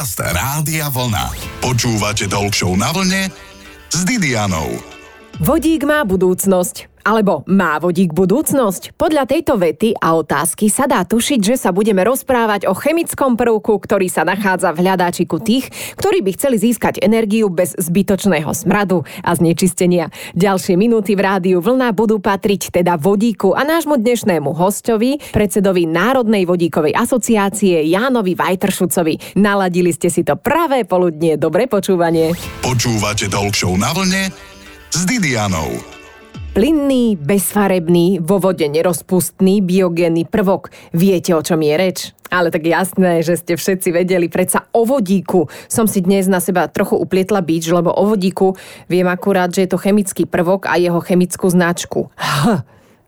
Podcast Rádia Vlna. Počúvate Talk na vlne s Didianou. Vodík má budúcnosť. Alebo má vodík budúcnosť? Podľa tejto vety a otázky sa dá tušiť, že sa budeme rozprávať o chemickom prvku, ktorý sa nachádza v hľadáčiku tých, ktorí by chceli získať energiu bez zbytočného smradu a znečistenia. Ďalšie minúty v rádiu Vlna budú patriť teda vodíku a nášmu dnešnému hostovi, predsedovi Národnej vodíkovej asociácie Jánovi Vajtršucovi. Naladili ste si to pravé poludnie. Dobre počúvanie. Počúvate Talk na vlne s Didianou. Plynný, bezfarebný, vo vode nerozpustný biogénny prvok. Viete, o čom je reč? Ale tak jasné, že ste všetci vedeli, predsa o vodíku. Som si dnes na seba trochu uplietla bič, lebo o vodíku viem akurát, že je to chemický prvok a jeho chemickú značku.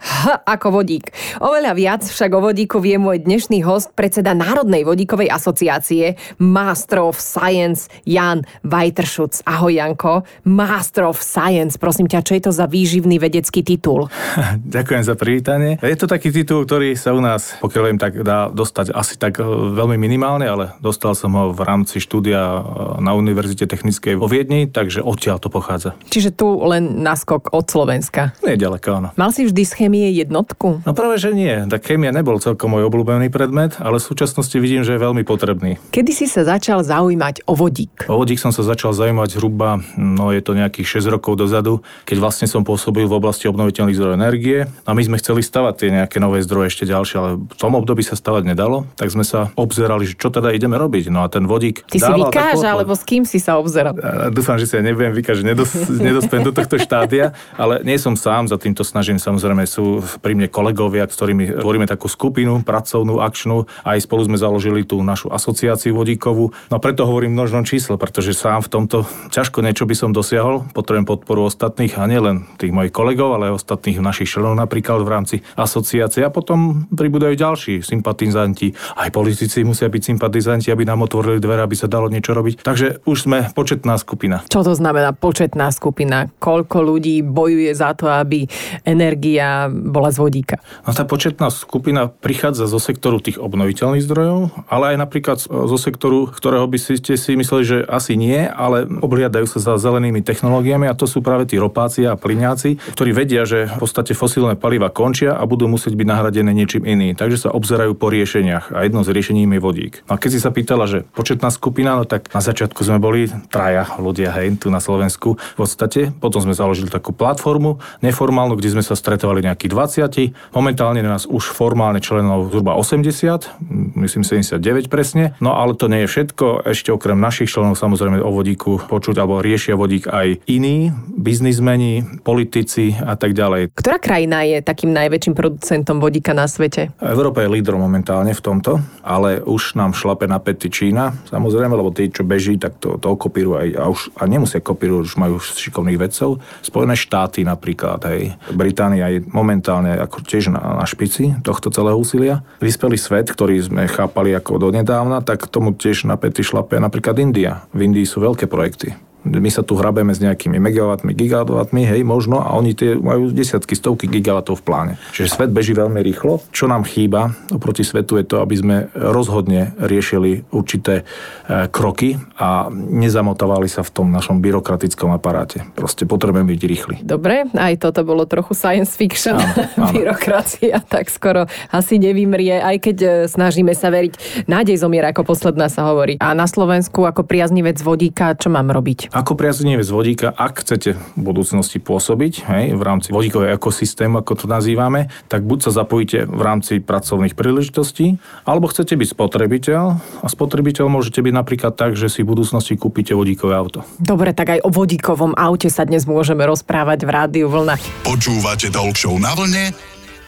H ako vodík. Oveľa viac však o vodíku vie môj dnešný host, predseda Národnej vodíkovej asociácie, Master of Science, Jan Vajtršuc. Ahoj Janko. Master of Science, prosím ťa, čo je to za výživný vedecký titul? Ďakujem za privítanie. Je to taký titul, ktorý sa u nás, pokiaľ viem, tak dá dostať asi tak e, veľmi minimálne, ale dostal som ho v rámci štúdia e, na Univerzite technickej vo Viedni, takže odtiaľ to pochádza. Čiže tu len naskok od Slovenska. Nie ďaleko, áno. Mal si vždy schémy chémie jednotku? No práve, že nie. Tak chémia nebol celkom môj obľúbený predmet, ale v súčasnosti vidím, že je veľmi potrebný. Kedy si sa začal zaujímať o vodík? O vodík som sa začal zaujímať zhruba, no je to nejakých 6 rokov dozadu, keď vlastne som pôsobil v oblasti obnoviteľných zdrojov energie a my sme chceli stavať tie nejaké nové zdroje ešte ďalšie, ale v tom období sa stavať nedalo, tak sme sa obzerali, že čo teda ideme robiť. No a ten vodík. Ty si vykáž, alebo s kým si sa obzeral? Ja dúfam, že si ja nebudem vykáž, nedos, nedospiem do tohto štádia, ale nie som sám, za týmto snažím samozrejme sú pri mne kolegovia, ktorými tvoríme takú skupinu, pracovnú, akčnú. Aj spolu sme založili tú našu asociáciu vodíkovú. No preto hovorím množnom číslo, pretože sám v tomto ťažko niečo by som dosiahol. Potrebujem podporu ostatných a nielen tých mojich kolegov, ale aj ostatných našich členov napríklad v rámci asociácie. A potom pribúdajú ďalší sympatizanti. Aj politici musia byť sympatizanti, aby nám otvorili dvere, aby sa dalo niečo robiť. Takže už sme početná skupina. Čo to znamená početná skupina? Koľko ľudí bojuje za to, aby energia bola z vodíka? No tá početná skupina prichádza zo sektoru tých obnoviteľných zdrojov, ale aj napríklad zo sektoru, ktorého by ste si mysleli, že asi nie, ale obliadajú sa za zelenými technológiami a to sú práve tí ropáci a plyňáci, ktorí vedia, že v podstate fosílne paliva končia a budú musieť byť nahradené niečím iným. Takže sa obzerajú po riešeniach a jedno z riešení je vodík. No a keď si sa pýtala, že početná skupina, no tak na začiatku sme boli traja ľudia, hej, tu na Slovensku v podstate. Potom sme založili takú platformu neformálnu, kde sme sa stretovali nejakých 20 50. Momentálne nás už formálne členov zhruba 80, myslím 79 presne. No ale to nie je všetko. Ešte okrem našich členov samozrejme o vodíku počuť alebo riešia vodík aj iní biznismeni, politici a tak ďalej. Ktorá krajina je takým najväčším producentom vodíka na svete? Európa je lídrom momentálne v tomto, ale už nám šlape na pety Čína, samozrejme, lebo tí, čo beží, tak to, to kopírujú aj, a, už, a nemusia kopírujú, už majú šikovných vedcov. Spojené štáty napríklad, hej. Británia je momentálne ako tiež na, na špici tohto celého úsilia. Vyspelý svet, ktorý sme chápali ako donedávna, tak tomu tiež na pety šlape napríklad India. V Indii sú veľké projekty my sa tu hrabeme s nejakými megawattmi, gigawattmi, hej, možno, a oni tie majú desiatky, stovky gigawattov v pláne. Čiže svet beží veľmi rýchlo. Čo nám chýba oproti svetu je to, aby sme rozhodne riešili určité e, kroky a nezamotovali sa v tom našom byrokratickom aparáte. Proste potrebujeme byť rýchli. Dobre, aj toto bolo trochu science fiction. Áno, áno. Byrokracia tak skoro asi nevymrie, aj keď e, snažíme sa veriť. Nádej zomiera, ako posledná sa hovorí. A na Slovensku ako priaznivec vodíka, čo mám robiť? Ako priaznivec vodíka, ak chcete v budúcnosti pôsobiť hej, v rámci vodíkového ekosystému, ako to nazývame, tak buď sa zapojíte v rámci pracovných príležitostí, alebo chcete byť spotrebiteľ a spotrebiteľ môžete byť napríklad tak, že si v budúcnosti kúpite vodíkové auto. Dobre, tak aj o vodíkovom aute sa dnes môžeme rozprávať v rádiu Vlna. Počúvate Talk na vlne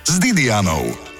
s Didianou.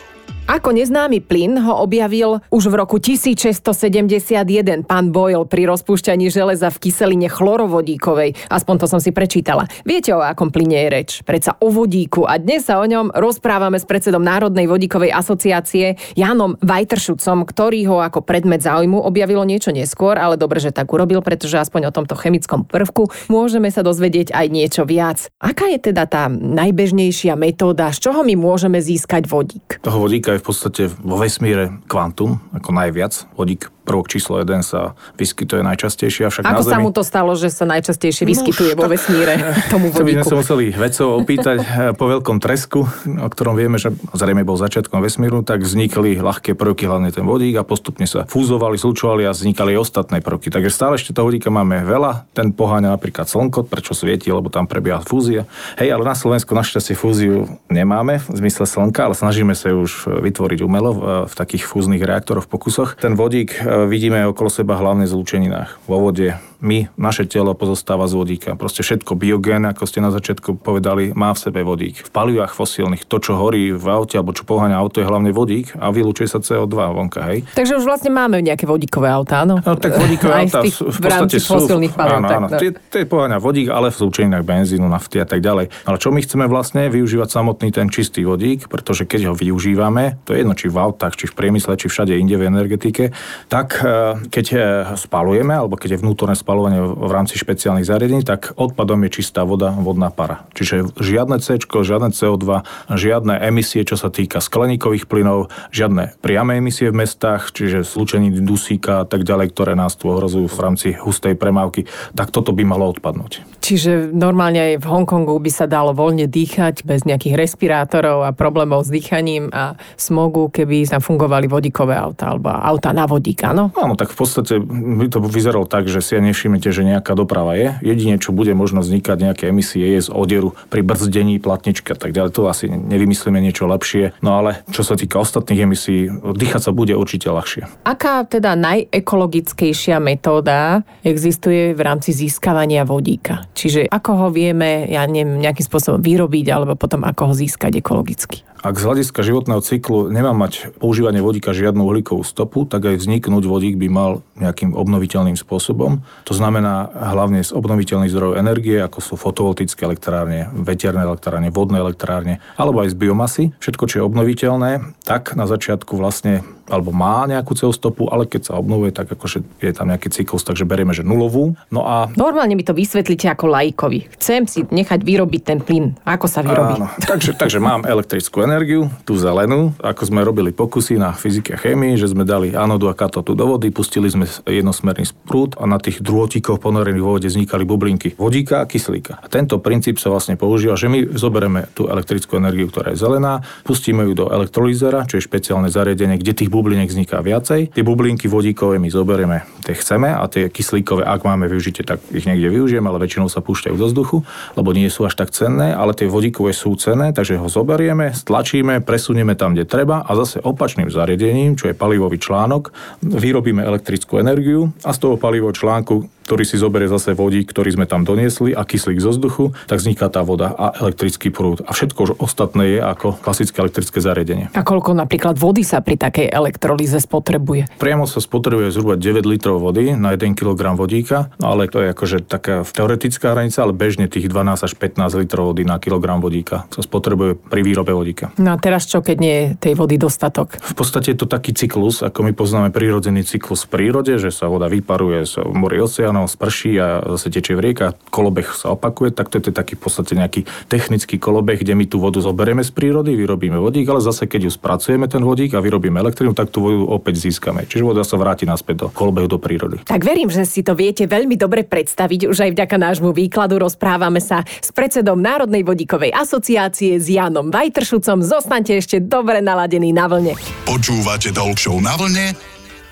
Ako neznámy plyn ho objavil už v roku 1671 pán Boyle pri rozpúšťaní železa v kyseline chlorovodíkovej. Aspoň to som si prečítala. Viete, o akom plyne je reč? Predsa o vodíku. A dnes sa o ňom rozprávame s predsedom Národnej vodíkovej asociácie Janom Vajtršucom, ktorý ho ako predmet záujmu objavilo niečo neskôr, ale dobre, že tak urobil, pretože aspoň o tomto chemickom prvku môžeme sa dozvedieť aj niečo viac. Aká je teda tá najbežnejšia metóda, z čoho my môžeme získať vodík? Toho vodíka je v podstate vo vesmíre kvantum, ako najviac. Vodík prvok číslo 1 sa vyskytuje najčastejšie. Avšak Ako na sa Zemi... mu to stalo, že sa najčastejšie vyskytuje No vo vesmíre tomu To by sme vodíku? sa museli vedcov opýtať eh, po veľkom tresku, o ktorom vieme, že zrejme bol začiatkom vesmíru, tak vznikli ľahké prvky, hlavne ten vodík a postupne sa fúzovali, zlučovali a vznikali aj ostatné prvky. Takže stále ešte toho vodíka máme veľa. Ten poháňa napríklad slnko, prečo svieti, lebo tam prebieha fúzia. Hej, ale na Slovensku našťastie fúziu nemáme v zmysle slnka, ale snažíme sa ju už vytvoriť umelo v, v takých fúznych reaktoroch v pokusoch. Ten vodík eh, vidíme okolo seba hlavne v zlúčeninách. Vo vode, my, naše telo pozostáva z vodíka. Proste všetko biogén, ako ste na začiatku povedali, má v sebe vodík. V palivách fosílnych, to, čo horí v aute alebo čo poháňa auto, je hlavne vodík a vylúčuje sa CO2 vonka, hej. Takže už vlastne máme nejaké vodíkové autá, áno? No, tak vodíkové autá v, v rámci sú- fosílnych palív. Áno, áno. no. Tie, tie poháňa vodík, ale v zlúčeninách benzínu, nafty a tak ďalej. Ale čo my chceme vlastne využívať samotný ten čistý vodík, pretože keď ho využívame, to je jedno, či v autách, či v priemysle, či všade inde v energetike, tak eh, keď eh, spalujeme, alebo keď je vnútorné spalovanie v rámci špeciálnych zariadení, tak odpadom je čistá voda, vodná para. Čiže žiadne C, žiadne CO2, žiadne emisie, čo sa týka skleníkových plynov, žiadne priame emisie v mestách, čiže zlučeniny dusíka a tak ďalej, ktoré nás tu ohrozujú v rámci hustej premávky, tak toto by malo odpadnúť. Čiže normálne aj v Hongkongu by sa dalo voľne dýchať bez nejakých respirátorov a problémov s dýchaním a smogu, keby tam fungovali vodíkové auta alebo auta na vodík, áno? Áno, tak v podstate by to vyzeralo tak, že si aj nevšimnete, že nejaká doprava je. Jedine, čo bude možno vznikať nejaké emisie, je z odieru pri brzdení, platnička tak ďalej. To asi nevymyslíme niečo lepšie. No ale čo sa týka ostatných emisí, dýchať sa bude určite ľahšie. Aká teda najekologickejšia metóda existuje v rámci získavania vodíka? Čiže ako ho vieme, ja neviem, nejakým spôsobom vyrobiť alebo potom ako ho získať ekologicky? Ak z hľadiska životného cyklu nemá mať používanie vodíka žiadnu uhlíkovú stopu, tak aj vzniknúť vodík by mal nejakým obnoviteľným spôsobom. To znamená hlavne z obnoviteľných zdrojov energie, ako sú fotovoltické elektrárne, veterné elektrárne, vodné elektrárne, alebo aj z biomasy. Všetko, čo je obnoviteľné, tak na začiatku vlastne alebo má nejakú CO stopu, ale keď sa obnovuje, tak akože je tam nejaký cyklus, takže berieme, že nulovú. No a Normálne mi to vysvetlíte ako lajkovi. Chcem si nechať vyrobiť ten plyn. Ako sa vyrobí? Áno, takže, takže mám elektrickú energiu, tú zelenú, ako sme robili pokusy na fyzike a chémii, že sme dali anodu a katotu do vody, pustili sme jednosmerný sprúd a na tých drôtikoch ponorených vo vode vznikali bublinky vodíka a kyslíka. A tento princíp sa vlastne používa, že my zoberieme tú elektrickú energiu, ktorá je zelená, pustíme ju do elektrolízera, čo je špeciálne zariadenie, kde tých bubliniek vzniká viacej. Tie bublinky vodíkové my zoberieme, tie chceme a tie kyslíkové, ak máme využitie, tak ich niekde využijeme, ale väčšinou sa púšťajú do vzduchu, lebo nie sú až tak cenné, ale tie vodíkové sú cenné, takže ho zoberieme, stlačíme, presunieme tam, kde treba a zase opačným zariadením, čo je palivový článok, vyrobíme elektrickú energiu a z toho palivového článku ktorý si zoberie zase vodík, ktorý sme tam doniesli a kyslík zo vzduchu, tak vzniká tá voda a elektrický prúd. A všetko už ostatné je ako klasické elektrické zariadenie. A koľko napríklad vody sa pri takej elektrolíze spotrebuje? Priamo sa spotrebuje zhruba 9 litrov vody na 1 kg vodíka, no ale to je akože taká teoretická hranica, ale bežne tých 12 až 15 litrov vody na kilogram vodíka sa spotrebuje pri výrobe vodíka. No a teraz čo, keď nie je tej vody dostatok? V podstate je to taký cyklus, ako my poznáme prírodzený cyklus v prírode, že sa voda vyparuje z morí oceánov, sprší a zase tečie v rieka, kolobeh sa opakuje, tak to je taký v podstate nejaký technický kolobeh, kde my tú vodu zoberieme z prírody, vyrobíme vodík, ale zase keď ju spracujeme ten vodík a vyrobíme elektrínu, tak tú vodu opäť získame. Čiže voda sa vráti naspäť do kolobehu do prírody. Tak verím, že si to viete veľmi dobre predstaviť. Už aj vďaka nášmu výkladu rozprávame sa s predsedom Národnej vodíkovej asociácie s Janom Vajtršucom. Zostaňte ešte dobre naladení na vlne. Počúvate Show na vlne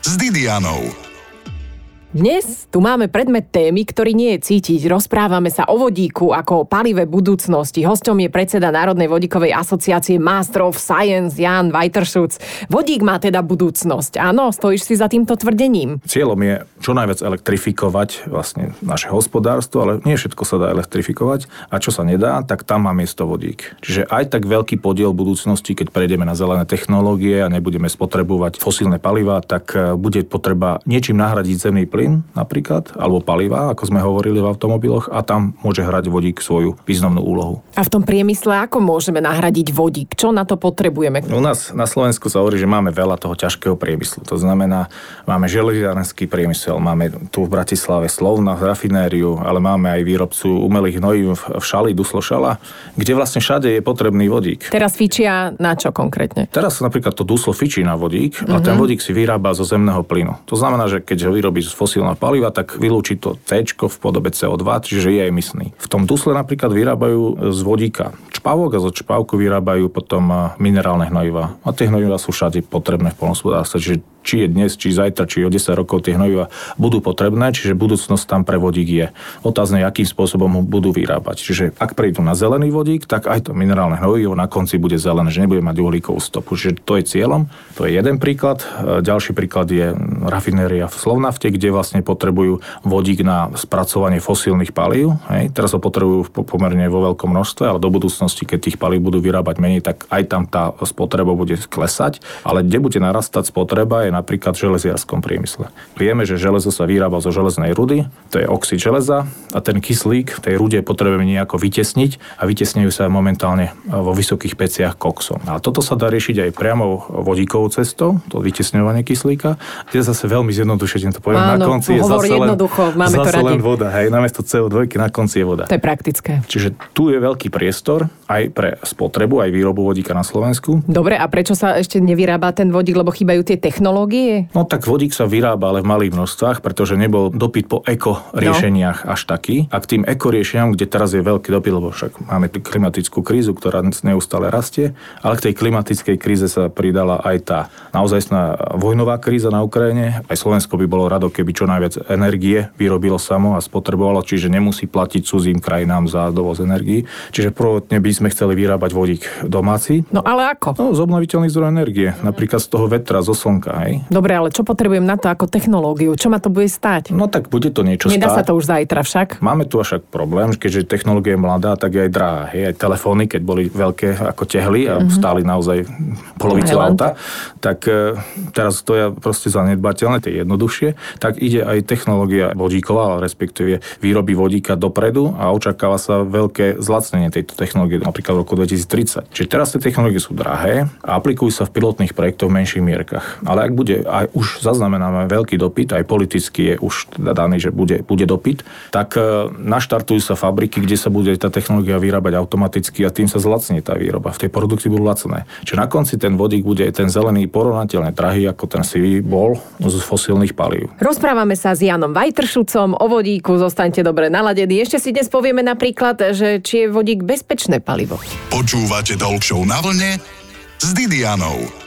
s Didianou. Dnes tu máme predmet témy, ktorý nie je cítiť. Rozprávame sa o vodíku ako o palive budúcnosti. Hostom je predseda Národnej vodíkovej asociácie Master of Science Jan Vajtršuc. Vodík má teda budúcnosť. Áno, stojíš si za týmto tvrdením. Cieľom je čo najviac elektrifikovať vlastne naše hospodárstvo, ale nie všetko sa dá elektrifikovať a čo sa nedá, tak tam má miesto vodík. Čiže aj tak veľký podiel budúcnosti, keď prejdeme na zelené technológie a nebudeme spotrebovať fosílne paliva, tak eh, bude potreba niečím nahradiť zemný plyn plyn napríklad, alebo paliva, ako sme hovorili v automobiloch, a tam môže hrať vodík svoju významnú úlohu. A v tom priemysle ako môžeme nahradiť vodík? Čo na to potrebujeme? U nás na Slovensku sa hovorí, že máme veľa toho ťažkého priemyslu. To znamená, máme železiarenský priemysel, máme tu v Bratislave Slovna, rafinériu, ale máme aj výrobcu umelých hnojív v Šali, Duslo Šala, kde vlastne všade je potrebný vodík. Teraz fičia na čo konkrétne? Teraz napríklad to Duslo fičí na vodík a ten vodík si vyrába zo zemného plynu. To znamená, že keď ho vyrobí z fosílneho paliva, tak vylúči to C v podobe CO2, čiže je emisný. V tom Dusle napríklad vyrábajú z vodíka čpavok a zo čpavku vyrábajú potom minerálne hnojiva. A tie hnojiva sú všade potrebné v polnospodárstve, čiže či je dnes, či zajtra, či o 10 rokov tie hnojiva budú potrebné, čiže budúcnosť tam pre vodík je. Otázne, akým spôsobom ho budú vyrábať. Čiže ak prejdú na zelený vodík, tak aj to minerálne hnojivo na konci bude zelené, že nebude mať uhlíkovú stopu. Čiže to je cieľom. To je jeden príklad. E, ďalší príklad je rafinéria v Slovnafte, kde vlastne potrebujú vodík na spracovanie fosílnych palív. Hej. Teraz ho potrebujú pomerne vo veľkom množstve, ale do budúcnosti, keď tých palív budú vyrábať menej, tak aj tam tá spotreba bude klesať. Ale kde bude narastať spotreba je napríklad v železiarskom priemysle. Vieme, že železo sa vyrába zo železnej rudy, to je oxid železa a ten kyslík v tej rude potrebujeme nejako vytesniť a vytesňujú sa momentálne vo vysokých peciach koksom. A toto sa dá riešiť aj priamo vodíkovou cestou, to vytesňovanie kyslíka, kde zase veľmi zjednodušene to poviem, Áno, konci je zase len, máme zase to radi. len voda, hej, namiesto CO2 na konci je voda. To je praktické. Čiže tu je veľký priestor aj pre spotrebu, aj výrobu vodíka na Slovensku. Dobre, a prečo sa ešte nevyrába ten vodík, lebo chýbajú tie technológie? No tak vodík sa vyrába ale v malých množstvách, pretože nebol dopyt po eko riešeniach no. až taký. A k tým eko riešeniam, kde teraz je veľký dopyt, lebo však máme tú klimatickú krízu, ktorá neustále rastie, ale k tej klimatickej kríze sa pridala aj tá naozajstná vojnová kríza na Ukrajine. Aj Slovensko by bolo rado, keby čo najviac energie vyrobilo samo a spotrebovalo, čiže nemusí platiť cudzím krajinám za dovoz energii. Čiže prvotne by sme chceli vyrábať vodík domáci. No ale ako? No, z obnoviteľných zdrojov energie, napríklad z toho vetra, zo slnka. Hej. Dobre, ale čo potrebujem na to ako technológiu? Čo ma to bude stať? No tak bude to niečo Nedá stáť. sa to už zajtra však? Máme tu však problém, že keďže technológia je mladá, tak je aj drahá. Hej, aj telefóny, keď boli veľké ako tehly a mm-hmm. stáli naozaj polovicu auta, tak e, teraz to je proste zanedbateľné, to je jednoduchšie. Tak ide aj technológia vodíková, respektíve výroby vodíka dopredu a očakáva sa veľké zlacnenie tejto technológie, napríklad v roku 2030. Čiže teraz tie technológie sú drahé a aplikujú sa v pilotných projektoch v menších mierkach. Ale ak bude aj už zaznamenáme veľký dopyt, aj politicky je už teda daný, že bude, bude dopyt, tak e, naštartujú sa fabriky, kde sa bude tá technológia vyrábať automaticky a tým sa zlacní tá výroba. V tej produkty budú lacné. Čiže na konci ten vodík bude ten zelený porovnateľne drahý, ako ten sivý bol z fosílnych palív. Rozprávame sa s Janom Vajtršucom o vodíku, zostaňte dobre naladení. Ešte si dnes povieme napríklad, že či je vodík bezpečné palivo. Počúvate Talk na vlne s Didianou.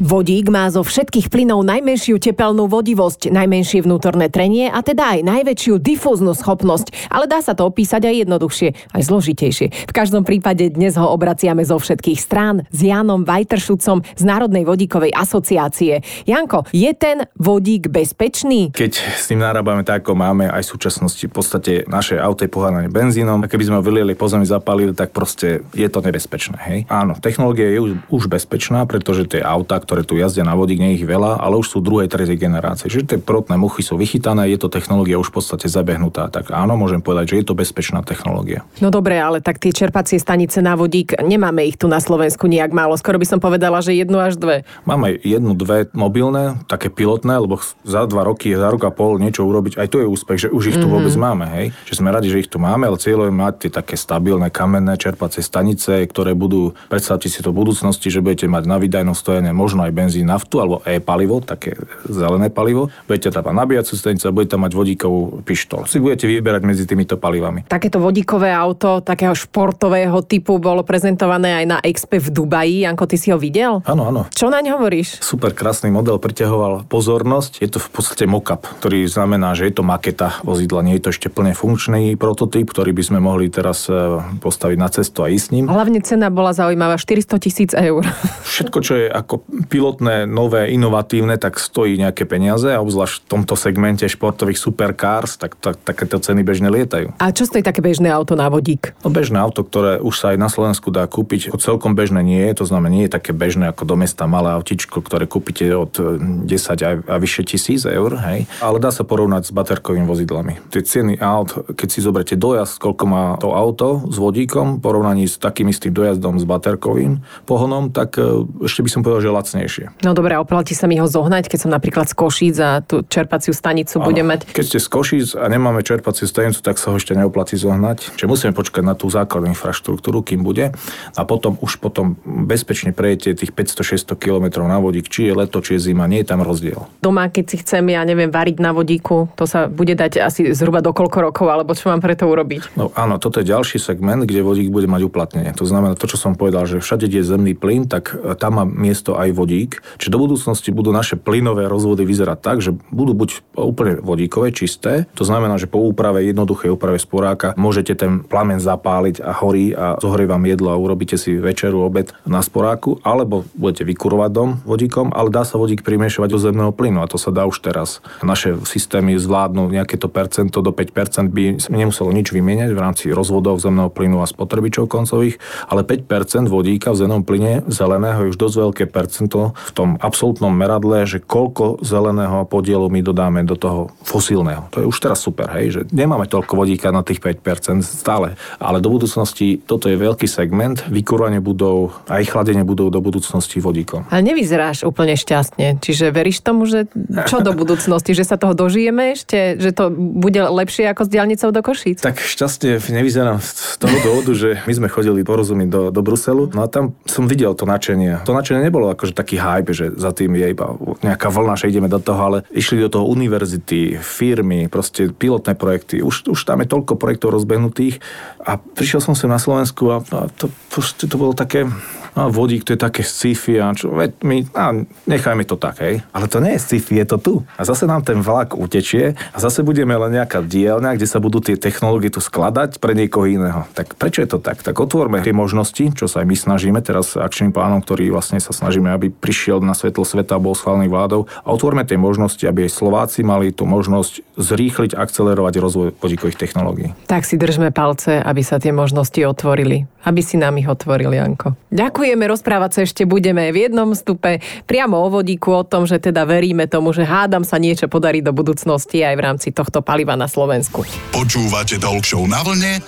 Vodík má zo všetkých plynov najmenšiu tepelnú vodivosť, najmenšie vnútorné trenie a teda aj najväčšiu difúznu schopnosť, ale dá sa to opísať aj jednoduchšie, aj zložitejšie. V každom prípade dnes ho obraciame zo všetkých strán s Jánom Vajtršucom z Národnej vodíkovej asociácie. Janko, je ten vodík bezpečný? Keď s ním narábame tak, ako máme aj v súčasnosti, v podstate naše auto je pohádané benzínom, a keby sme ho vylieli po zemi zapalili, tak proste je to nebezpečné. Hej? Áno, technológia je už, už bezpečná, pretože tie autá, ktoré tu jazdia na vodík, nie ich veľa, ale už sú druhej, tretej generácie. Čiže tie prvotné muchy sú vychytané, je to technológia už v podstate zabehnutá. Tak áno, môžem povedať, že je to bezpečná technológia. No dobre, ale tak tie čerpacie stanice na vodík, nemáme ich tu na Slovensku nejak málo. Skoro by som povedala, že jednu až dve. Máme jednu, dve mobilné, také pilotné, lebo za dva roky, za rok a pol niečo urobiť, aj to je úspech, že už ich tu mm-hmm. vôbec máme. Hej? Že sme radi, že ich tu máme, ale cieľom je mať tie také stabilné kamenné čerpacie stanice, ktoré budú, predstavte si to v budúcnosti, že budete mať na výdajnom stojene možno aj benzín, naftu alebo e-palivo, také zelené palivo. Budete tam mať nabíjacú stanicu a budete tam mať vodíkovú pištol. Si budete vyberať medzi týmito palivami. Takéto vodíkové auto takého športového typu bolo prezentované aj na Expe v Dubaji. Janko, ty si ho videl? Áno, áno. Čo naň hovoríš? Super krásny model, priťahoval pozornosť. Je to v podstate mock-up, ktorý znamená, že je to maketa vozidla, nie je to ešte plne funkčný prototyp, ktorý by sme mohli teraz e, postaviť na cestu a ísť s ním. Hlavne cena bola zaujímavá, 400 tisíc eur. Všetko, čo je ako pilotné, nové, inovatívne, tak stojí nejaké peniaze a obzvlášť v tomto segmente športových supercars, tak, tak takéto ceny bežne lietajú. A čo stojí také bežné auto na vodík? No bežné auto, ktoré už sa aj na Slovensku dá kúpiť, celkom bežné nie je, to znamená nie je také bežné ako do mesta malé autičko, ktoré kúpite od 10 a vyše tisíc eur, hej. Ale dá sa porovnať s baterkovými vozidlami. Tie ceny aut, keď si zoberiete dojazd, koľko má to auto s vodíkom, porovnaní s takým istým dojazdom s baterkovým pohonom, tak e, ešte by som povedal, že lacnejšie. No dobre, oplatí sa mi ho zohnať, keď som napríklad z Košíc a tú čerpaciu stanicu ano. budem mať. Keď ste z Košíc a nemáme čerpaciu stanicu, tak sa ho ešte neoplatí zohnať. Čiže musíme počkať na tú základnú infraštruktúru, kým bude. A potom už potom bezpečne prejete tých 500-600 km na vodík, či je leto, či je zima, nie je tam rozdiel. Doma, keď si chcem, ja neviem, variť na vodíku, to sa bude dať asi zhruba do koľko rokov, alebo čo mám preto urobiť? No áno, toto je ďalší segment, kde vodík bude mať uplatnenie. To znamená to, čo som povedal, že všade, kde je zemný plyn, tak tam má miesto aj vodík. Čiže do budúcnosti budú naše plynové rozvody vyzerať tak, že budú buď úplne vodíkové, čisté, to znamená, že po úprave, jednoduchej úprave sporáka môžete ten plamen zapáliť a horí a zohrie vám jedlo a urobíte si večeru, obed na sporáku, alebo budete vykurovať dom vodíkom, ale dá sa vodík primiešovať do zemného plynu a to sa dá už teraz. Naše systémy zvládnu nejaké to percento do 5% by nemuselo nič vymieňať v rámci rozvodov zemného plynu a spotrebičov koncových, ale 5% vodíka v zemnom plyne zeleného je už dosť veľké percento v tom absolútnom meradle, že koľko zeleného podielu my dodáme do toho fosílneho. To je už teraz super, hej, že nemáme toľko vodíka na tých 5% stále, ale do budúcnosti toto je veľký segment, vykurovanie budov a aj chladenie budov do budúcnosti vodíkom. Ale nevyzeráš úplne šťastne, čiže veríš tomu, že čo do budúcnosti, že sa toho dožijeme ešte, že to bude lepšie ako s diálnicou do Košíc? Tak šťastne nevyzerám z toho dôvodu, že my sme chodili porozumieť do, do Bruselu, no a tam som videl to nadšenie. To nadšenie nebolo akože taký hype, že za tým je iba nejaká vlna, že ideme do toho, ale išli do toho univerzity, firmy, proste pilotné projekty. Už, už tam je toľko projektov rozbehnutých a prišiel som sem na Slovensku a, a to, proste to bolo také a vodík to je také sci-fi a čo, veď my, a nechajme to tak, hej. Ale to nie je sci-fi, je to tu. A zase nám ten vlak utečie a zase budeme len nejaká dielňa, kde sa budú tie technológie tu skladať pre niekoho iného. Tak prečo je to tak? Tak otvorme tie možnosti, čo sa aj my snažíme teraz akčným plánom, ktorý vlastne sa snažíme, aby prišiel na svetlo sveta a bol schválený vládou. A otvorme tie možnosti, aby aj Slováci mali tú možnosť zrýchliť, akcelerovať rozvoj vodíkových technológií. Tak si držme palce, aby sa tie možnosti otvorili. Aby si nám ich otvorili, Janko. Ďakujem Ďakujeme, rozprávať sa ešte budeme v jednom stupe priamo o vodíku, o tom, že teda veríme tomu, že hádam sa niečo podarí do budúcnosti aj v rámci tohto paliva na Slovensku. Počúvate Talk na vlne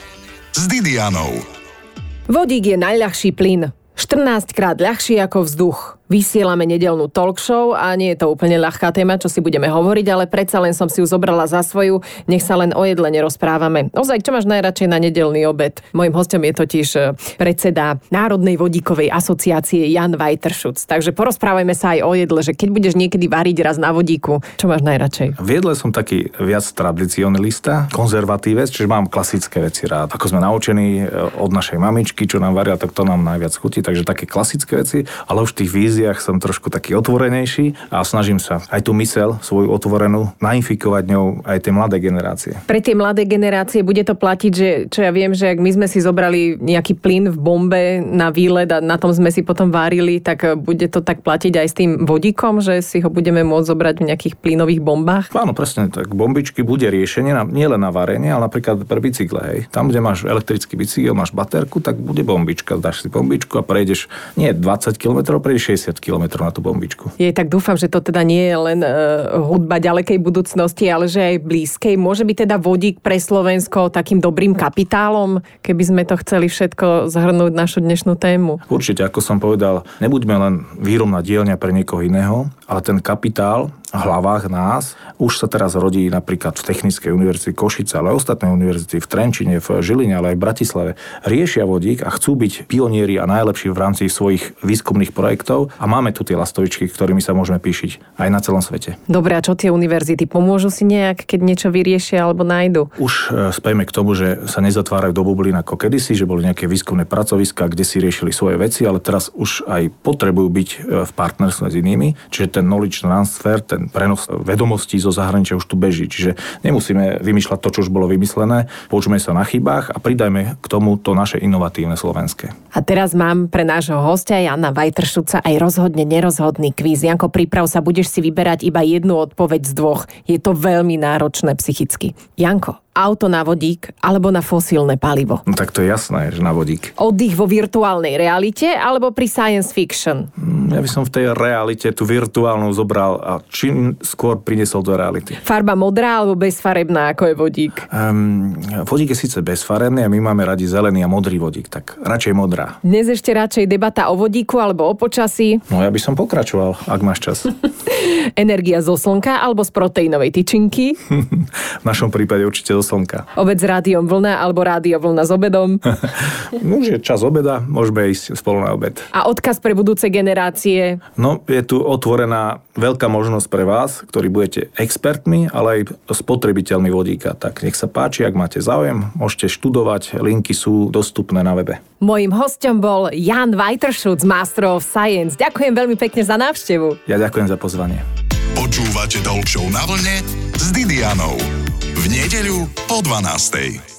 s Didianou. Vodík je najľahší plyn. 14 krát ľahší ako vzduch. Vysielame nedelnú talk show a nie je to úplne ľahká téma, čo si budeme hovoriť, ale predsa len som si ju zobrala za svoju, nech sa len o jedle nerozprávame. Ozaj, čo máš najradšej na nedelný obed? Mojím hostom je totiž e, predseda Národnej vodíkovej asociácie Jan Vajteršuc. Takže porozprávajme sa aj o jedle, že keď budeš niekedy variť raz na vodíku, čo máš najradšej? V jedle som taký viac tradicionalista, konzervatívec, čiže mám klasické veci rád. Ako sme naučení e, od našej mamičky, čo nám varia, tak to nám najviac chutí, takže také klasické veci, ale už tých víz víziách som trošku taký otvorenejší a snažím sa aj tú mysel svoju otvorenú nainfikovať ňou aj tie mladé generácie. Pre tie mladé generácie bude to platiť, že čo ja viem, že ak my sme si zobrali nejaký plyn v bombe na výlet a na tom sme si potom várili, tak bude to tak platiť aj s tým vodíkom, že si ho budeme môcť zobrať v nejakých plynových bombách? Áno, presne tak. Bombičky bude riešenie na, nielen na varenie, ale napríklad pre bicykle. Hej. Tam, kde máš elektrický bicykel, máš baterku, tak bude bombička. Dáš si bombičku a prejdeš nie 20 km, prejdeš 60 50 km na tú bombičku. Je, tak dúfam, že to teda nie je len uh, hudba ďalekej budúcnosti, ale že aj blízkej. Môže byť teda vodík pre Slovensko takým dobrým kapitálom, keby sme to chceli všetko zhrnúť našu dnešnú tému? Určite, ako som povedal, nebuďme len výrobná dielňa pre niekoho iného, ale ten kapitál hlavách nás. Už sa teraz rodí napríklad v Technickej univerzite Košice, ale aj ostatné univerzity v Trenčine, v Žiline, ale aj v Bratislave riešia vodík a chcú byť pionieri a najlepší v rámci svojich výskumných projektov a máme tu tie lastovičky, ktorými sa môžeme píšiť aj na celom svete. Dobre, a čo tie univerzity? Pomôžu si nejak, keď niečo vyriešia alebo nájdu? Už e, spejme k tomu, že sa nezatvárajú do bublín ako kedysi, že boli nejaké výskumné pracoviska, kde si riešili svoje veci, ale teraz už aj potrebujú byť e, v partnerstve s inými. Čiže ten knowledge transfer, ten ten prenos vedomostí zo zahraničia už tu beží. Čiže nemusíme vymýšľať to, čo už bolo vymyslené, počujeme sa na chybách a pridajme k tomu to naše inovatívne slovenské. A teraz mám pre nášho hostia Jana Vajtršuca aj rozhodne nerozhodný kvíz. Janko, priprav sa, budeš si vyberať iba jednu odpoveď z dvoch. Je to veľmi náročné psychicky. Janko, auto na vodík alebo na fosílne palivo? No tak to je jasné, že na vodík. Oddych vo virtuálnej realite alebo pri science fiction? Mm, Ja by som v tej realite tú virtuálnu zobral a čím skôr priniesol do reality. Farba modrá alebo bezfarebná, ako je vodík? Um, vodík je síce bezfarebný a my máme radi zelený a modrý vodík, tak radšej modrá. Dnes ešte radšej debata o vodíku alebo o počasí. No ja by som pokračoval, ak máš čas. Energia zo slnka alebo z proteínovej tyčinky. v našom prípade určite zo slnka. Obed s rádiom vlna alebo rádio vlna s obedom. Už je čas obeda, môžeme ísť spolu na obed. A odkaz pre budúce generácie. No, je tu otvorená veľká možnosť pre vás, ktorí budete expertmi, ale aj spotrebiteľmi vodíka. Tak nech sa páči, ak máte záujem, môžete študovať, linky sú dostupné na webe. Mojím hostom bol Jan Weiterschutz, Master of Science. Ďakujem veľmi pekne za návštevu. Ja ďakujem za pozvanie. Počúvate Show na vlne s Didianou. Nedeľu po 12.